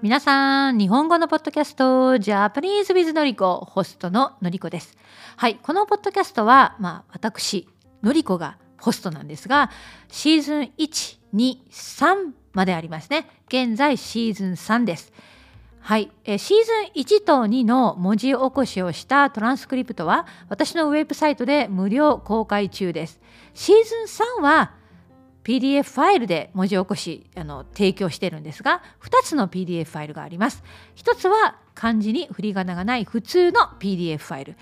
皆さん、日本語のポッドキャスト、ジャパニーズ・ウィズ・のりこ、ホストののりこです。はい、このポッドキャストは、まあ、私、のりこがホストなんですが、シーズン1、2、3までありますね。現在、シーズン3です。はい、えシーズン1と2の文字起こしをしたトランスクリプトは私のウェブサイトで無料公開中です。シーズン3は PDF ファイルで文字起こしあの提供してるんですが2つの PDF ファイルがあります。1つは漢字に振り仮名がない普通の PDF ファイル。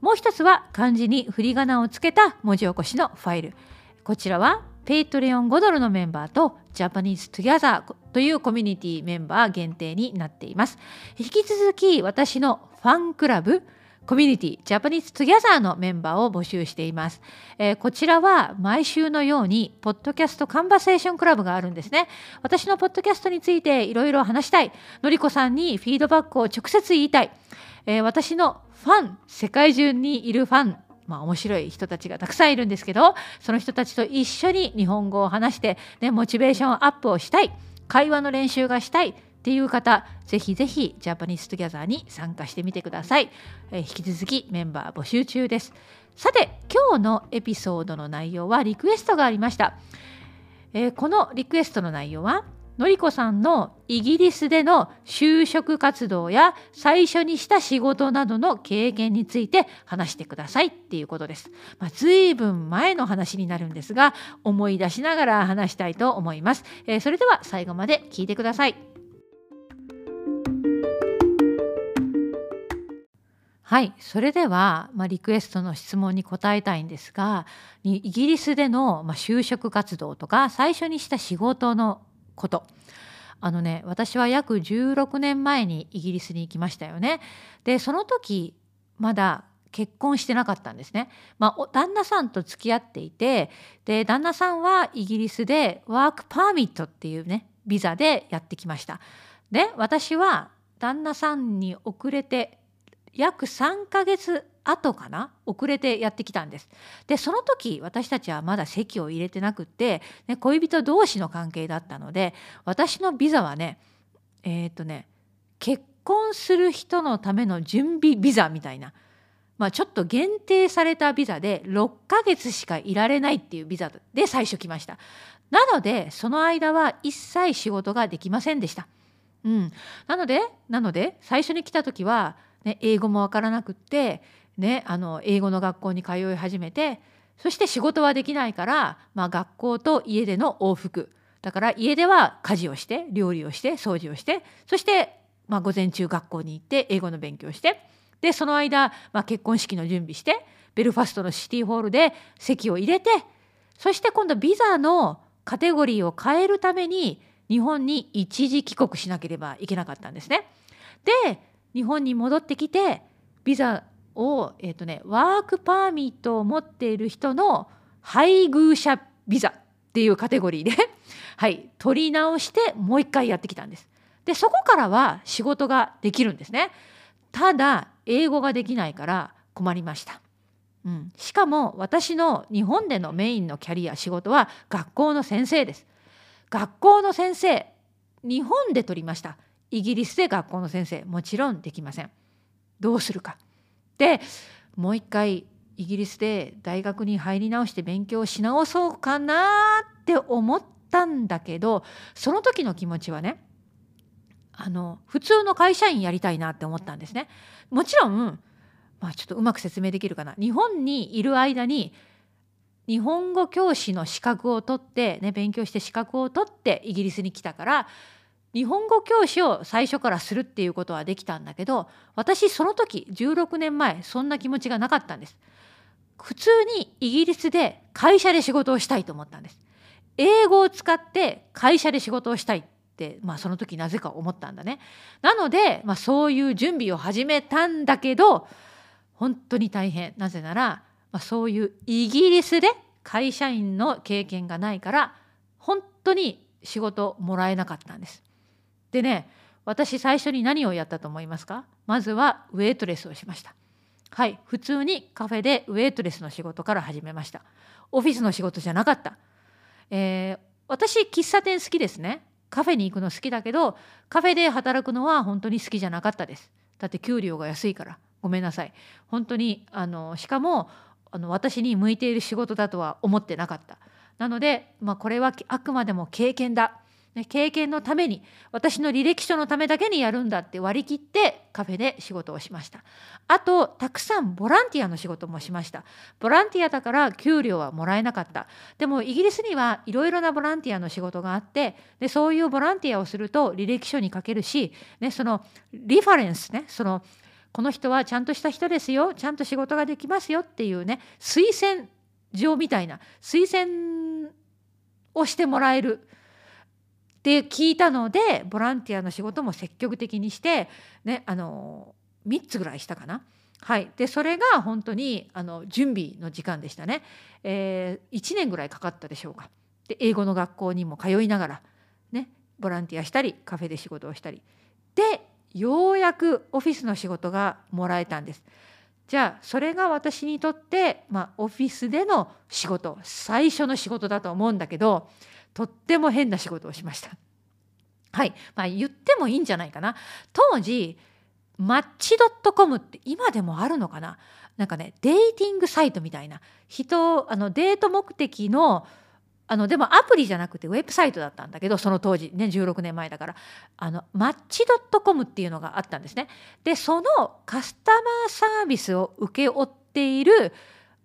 もう1つは漢字に振り仮名をつけた文字起こしのファイル。こちらは Patreon 5ドルのメンバーと Japanese Together というコミュニティメンバー限定になっています。引き続き私のファンクラブコミュニティ Japanese Together のメンバーを募集しています、えー、こちらは毎週のように Podcast Conversation Club があるんですね。私のポッドキャストについていろいろ話したい。のりこさんにフィードバックを直接言いたい、えー、私のファン世界中にいるファンまあ面白い人たちがたくさんいるんですけどその人たちと一緒に日本語を話して、ね、モチベーションアップをしたい。会話の練習がしたいっていう方ぜひぜひ Japanese Together に参加してみてください、えー、引き続きメンバー募集中です。さて今日のエピソードの内容はリクエストがありました、えー、このリクエストの内容はのりこさんのイギリスでの就職活動や最初にした仕事などの経験について話してくださいっていうことです。まあ、随分前の話になるんですが思い出しながら話したいと思います。えー、それでは最後まで聞いてください。はい、それでは、まあ、リクエストの質問に答えたいんですがイギリスでの、まあ、就職活動とか最初にした仕事のことあのね私は約16年前にイギリスに行きましたよね。でその時まだ結婚してなかったんですね。まあ、旦那さんと付き合っていてで旦那さんはイギリスでワークパーミットっていうねビザでやってきました。で私は旦那さんに遅れて約3ヶ月後かな？遅れてやってきたんです。でその時私たちはまだ籍を入れてなくって、ね、恋人同士の関係だったので私のビザはねえっ、とね結婚する人のための準備ビザみたいな、まあ、ちょっと限定されたビザで6ヶ月しかいられないっていうビザで最初来ました。なのでその間は一切仕事ができませんでした。うん、なのでなので最初に来た時はね、英語もわからなくって、ね、あの英語の学校に通い始めてそして仕事はできないから、まあ、学校と家での往復だから家では家事をして料理をして掃除をしてそして、まあ、午前中学校に行って英語の勉強してでその間、まあ、結婚式の準備してベルファストのシティホールで籍を入れてそして今度ビザのカテゴリーを変えるために日本に一時帰国しなければいけなかったんですね。で日本に戻ってきてビザを、えーとね、ワークパーミットを持っている人の配偶者ビザっていうカテゴリーで はい、取り直してもう一回やってきたんです。でそこからは仕事ができるんですね。ただ英語ができないから困りました。うん、しかも私の日本でのメインのキャリア仕事は学校の先生です。学校の先生日本で取りました。イギリスで学校の先生もちろんできません。どうするか。でもう一回イギリスで大学に入り直して勉強し直そうかなって思ったんだけどその時の気持ちはねあの普通の会社員やりたいなって思ったんですね。もちろん、まあ、ちょっとうまく説明できるかな。日本にいる間に日本語教師の資格を取って、ね、勉強して資格を取ってイギリスに来たから日本語教師を最初からするっていうことはできたんだけど私その時16年前そんな気持ちがなかったんです。普通にイギリスで会社で仕事をしたいと思ったんです。英語を使って会社で仕事をしたいって、まあ、その時なぜか思ったんだね。なので、まあ、そういう準備を始めたんだけど本当に大変なぜなら、まあ、そういうイギリスで会社員の経験がないから本当に仕事もらえなかったんです。でね私最初に何をやったと思いますか？まずはウェイトレスをしました。はい普通にカフェでウェイトレスの仕事から始めました。オフィスの仕事じゃなかった。えー、私喫茶店好きですね。カフェに行くの好きだけどカフェで働くのは本当に好きじゃなかったです。だって給料が安いから。ごめんなさい。本当にあのしかもあの私に向いている仕事だとは思ってなかった。なので、まあ、これはあくまでも経験だ。ね、経験のために私の履歴書のためだけにやるんだって割り切ってカフェで仕事をしました。あとたくさんボランティアの仕事もしました。ボランティアだから給料はもらえなかった。でもイギリスにはいろいろなボランティアの仕事があってでそういうボランティアをすると履歴書に書けるし、ね、そのリファレンスねそのこの人はちゃんとした人ですよちゃんと仕事ができますよっていうね推薦状みたいな推薦をしてもらえるって聞いたのでボランティアの仕事も積極的にして、ね、あの3つぐらいしたかな。はい、でそれが本当にあの準備の時間でしたね、えー、1年ぐらいかかったでしょうか。で英語の学校にも通いながら、ね、ボランティアしたりカフェで仕事をしたり。でようやくオフィスの仕事がもらえたんです。じゃあそれが私にとって、まあ、オフィスでの仕事最初の仕事だと思うんだけどとっても変な仕事をしました。はい、まあ、言ってもいいんじゃないかな。当時マッチドットコムって今でもあるのかななんかねデーティングサイトみたいな人あのデート目的のあのでもアプリじゃなくてウェブサイトだったんだけどその当時ね16年前だからあのマッチドットコムっていうのがあったんですね。でそのカスタマーサービスを請け負っている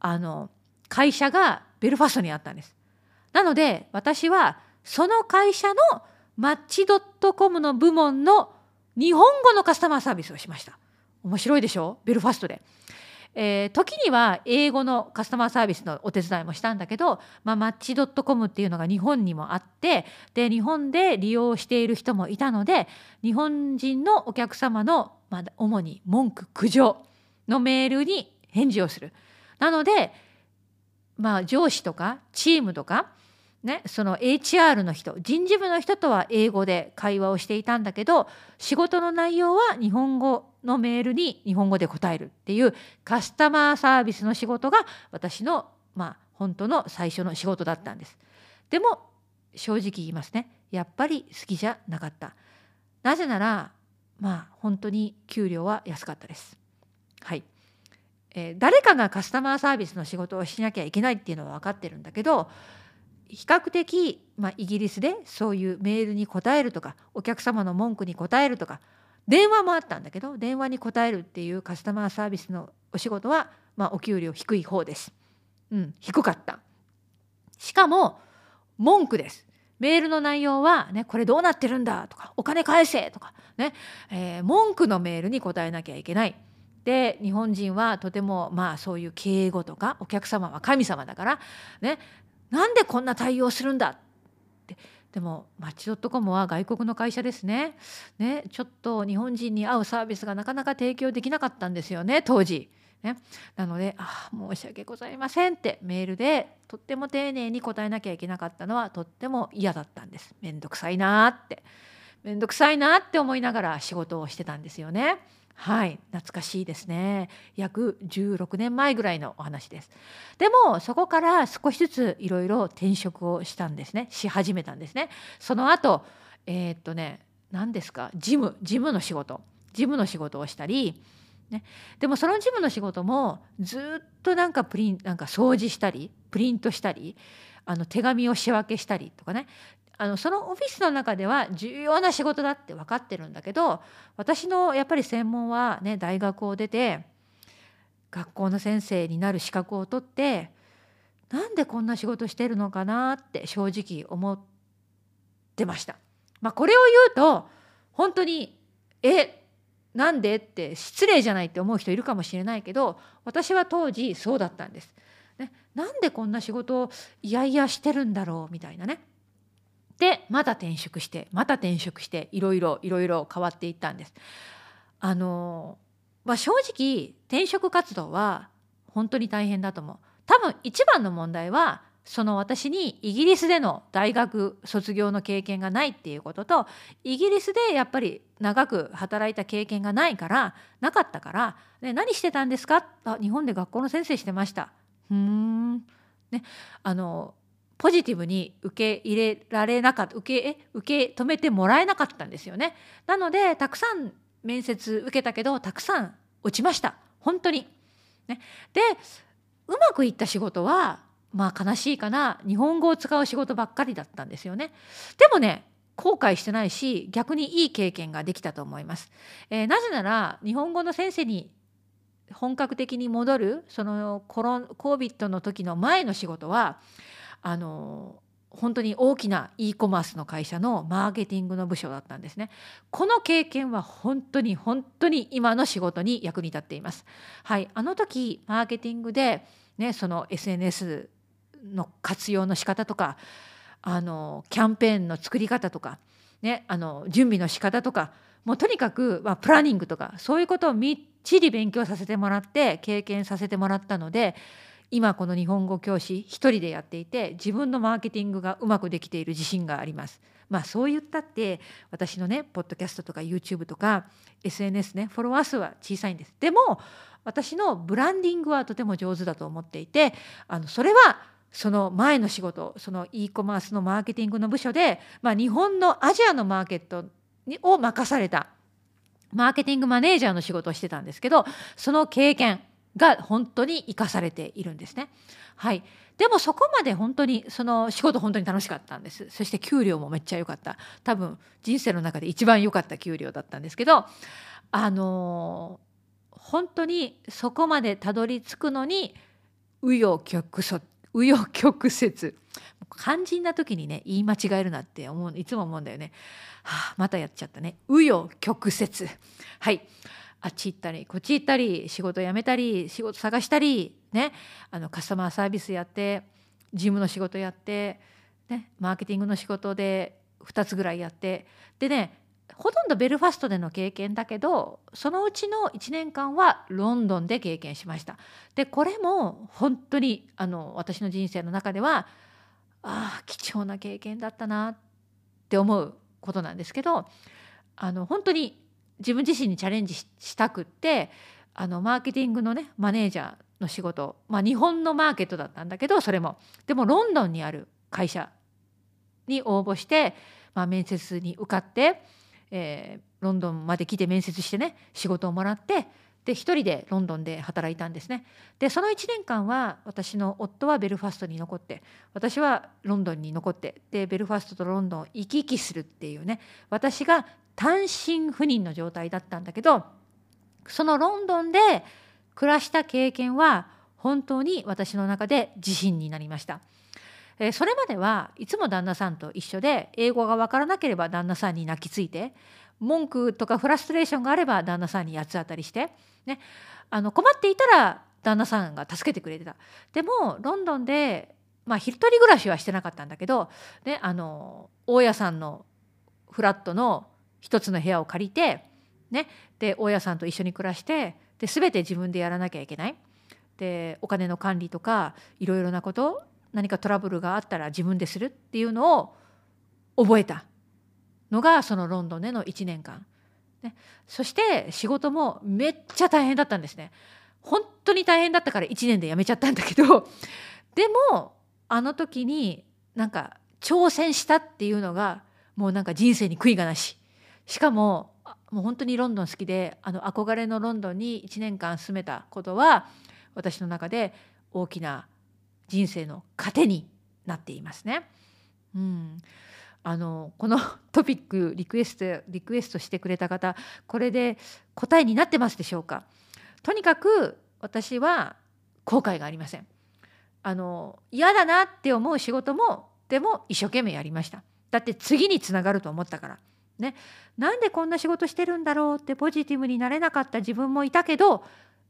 あの会社がベルファストにあったんです。なので私はその会社のマッチドットコムの部門の日本語のカスタマーサービスをしました。面白いでしょ？ベルファストで。えー、時には英語のカスタマーサービスのお手伝いもしたんだけど、まあ、マッチドットコムっていうのが日本にもあってで日本で利用している人もいたので日本人のお客様の、まあ、主に文句苦情のメールに返事をする。なので、まあ、上司とかチームとかね、その HR の人人事部の人とは英語で会話をしていたんだけど仕事の内容は日本語のメールに日本語で答えるっていうカスタマーサービスの仕事が私のまあ本当の最初の仕事だったんです。でも正直言いますねやっぱり好きじゃなかった。なぜならまあ本当に給料は安かったです。はい。えー、誰かがカスタマーサービスの仕事をしなきゃいけないっていうのは分かってるんだけど比較的、まあ、イギリスでそういうメールに答えるとかお客様の文句に答えるとか電話もあったんだけど電話に答えるっていうカスタマーサービスのお仕事は、まあ、お給料低い方です。うん、低かった。しかも文句です。メールの内容は、ね、これどうなってるんだ？とかお金返せとかね、えー、文句のメールに答えなきゃいけない。で日本人はとてもまあそういう敬語とかお客様は神様だからねなんでこんな対応するんだ？ってでもマッチドットコムは外国の会社ですねねちょっと日本人に合うサービスがなかなか提供できなかったんですよね当時。ね、なので「あ申し訳ございません」ってメールでとっても丁寧に答えなきゃいけなかったのはとっても嫌だったんです。めんどくさいなってめんどくさいなって思いながら仕事をしてたんですよね。はい懐かしいですね。約16年前ぐらいのお話です。でもそこから少しずついろいろ転職をしたんですね。し始めたんですね。その後えー、っとね何ですか？事務事務の仕事。事務の仕事をしたりね、でもその事務の仕事もずっとなんかプリンなんか掃除したりプリントしたりあの手紙を仕分けしたりとかね。あのそのオフィスの中では重要な仕事だって分かってるんだけど私のやっぱり専門はね大学を出て学校の先生になる資格を取ってなんでこんな仕事してるのかなって正直思ってました。まあ、これを言うと本当にえなんでって失礼じゃないって思う人いるかもしれないけど私は当時そうだったんです。ね、なんでこんな仕事をいやいやしてるんだろうみたいなね。でまた転職してまた転職していろいろいろいろ変わっていったんです。あのまあ、正直転職活動は本当に大変だと思う。多分一番の問題はその私にイギリスでの大学卒業の経験がないっていうこととイギリスでやっぱり長く働いた経験がないからなかったから「ね、何してたんですか?」あ「日本で学校の先生してました」ふーんねあのポジティブに受け入れられなかった受けえ受け止めてもらえなかったんですよね。なのでたくさん面接受けたけどたくさん落ちました本当に。ね、でうまくいった仕事はまあ悲しいかな日本語を使う仕事ばっかりだったんですよね。でもね後悔してないし逆にいい経験ができたと思います。えー、なぜなら日本語の先生に本格的に戻るそのコロン COVID の時の前の仕事はあの本当に大きな e コマースの会社のマーケティングの部署だったんですね。この経験は本当に本当に今の仕事に役に立っています。はい、あの時マーケティングでねその SNS の活用の仕方とかあのキャンペーンの作り方とかねあの準備の仕方とかもうとにかく、まあ、プランニングとかそういうことをみっちり勉強させてもらって経験させてもらったので今この日本語教師一人でやっていて自分のマーケティングがうまくできている自信があります。まあそう言ったって私のねポッドキャストとか YouTube とか SNS ねフォロワー数は小さいんです。でも私のブランディングはとても上手だと思っていてあのそれはその前の仕事その e コマースのマーケティングの部署で、まあ、日本のアジアのマーケットを任されたマーケティングマネージャーの仕事をしてたんですけどその経験が本当に生かされているんですね。はい、でもそこまで本当にその仕事本当に楽しかったんですそして給料もめっちゃ良かった多分人生の中で一番良かった給料だったんですけどあの本当にそこまでたどり着くのに紆余曲折紆余曲折肝心な時にね言い間違えるなって思ういつも思うんだよね。はあ、またやっちゃったね。紆余曲折はいあっち行ったりこっち行ったり仕事辞めたり仕事探したりねあのカスタマーサービスやって事務の仕事やって、ね、マーケティングの仕事で2つぐらいやってでねほとんどベルファストでの経験だけどそのうちの1年間はロンドンで経験しました。でこれも本当にあの私の人生の中ではああ貴重な経験だったなって思うことなんですけどあの本当に自分自身にチャレンジしたくってあのマーケティングのねマネージャーの仕事、まあ、日本のマーケットだったんだけどそれもでもロンドンにある会社に応募して、まあ、面接に受かって、えー、ロンドンまで来て面接してね仕事をもらってで一人でロンドンで働いたんですね。でその1年間は私の夫はベルファストに残って私はロンドンに残ってでベルファストとロンドンを行き来するっていうね私が単身赴任の状態だったんだけどそのロンドンで暮らした経験は本当に私の中で自信になりました。えそれまではいつも旦那さんと一緒で英語が分からなければ旦那さんに泣きついて文句とかフラストレーションがあれば旦那さんに八つ当たりして、ね、あの困っていたら旦那さんが助けてくれてた。でもロンドンでまあ一人暮らしはしてなかったんだけど、ね、あの大家さんのフラットの一つの部屋を借りて、ね、で大家さんと一緒に暮らしてで全て自分でやらなきゃいけない。でお金の管理とかいろいろなこと何かトラブルがあったら自分でするっていうのを覚えたのがそのロンドンでの1年間。ね、そして仕事もめっちゃ大変だったんですね。本当に大変だったから1年で辞めちゃったんだけど でもあの時になんか挑戦したっていうのがもうなんか人生に悔いがなししかももう本当にロンドン好きであの憧れのロンドンに1年間住めたことは私の中で大きな人生の糧になっていますね。うん、あのこのトピックリクエストリクエストしてくれた方これで答えになってますでしょうか。とにかく私は後悔がありません。あの嫌だなって思う仕事もでも一生懸命やりました。だって次につながると思ったから。ねなんでこんな仕事してるんだろうってポジティブになれなかった自分もいたけど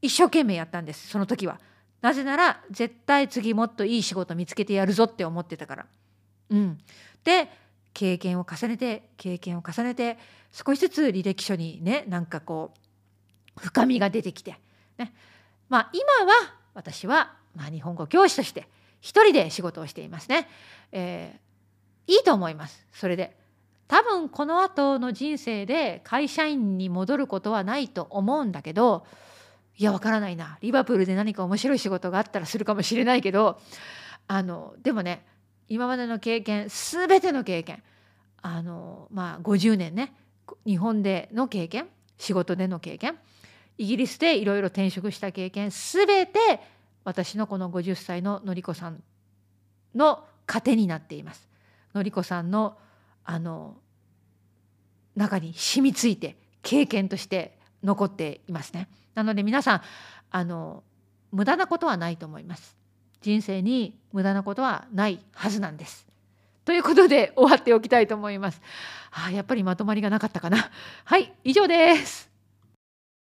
一生懸命やったんですその時はなぜなら絶対次もっといい仕事見つけてやるぞって思ってたから。うん、で経験を重ねて経験を重ねて少しずつ履歴書にねなんかこう深みが出てきて、ね、まあ今は私は、まあ、日本語教師として一人で仕事をしていますね。えー、いいと思いますそれで。多分この後の人生で会社員に戻ることはないと思うんだけどいやわからないなリバプールで何か面白い仕事があったらするかもしれないけどあのでもね今までの経験全ての経験あのまあ50年ね日本での経験仕事での経験イギリスでいろいろ転職した経験全て私のこの50歳ののりこさんの糧になっています。のりこさんのあの中に染みついて経験として残っていますね。なので皆さんあの無駄なことはないと思います。人生に無駄なことはないはずなんです。ということで終わっておきたいと思います。あやっぱりまとまりがなかったかな。はい以上です。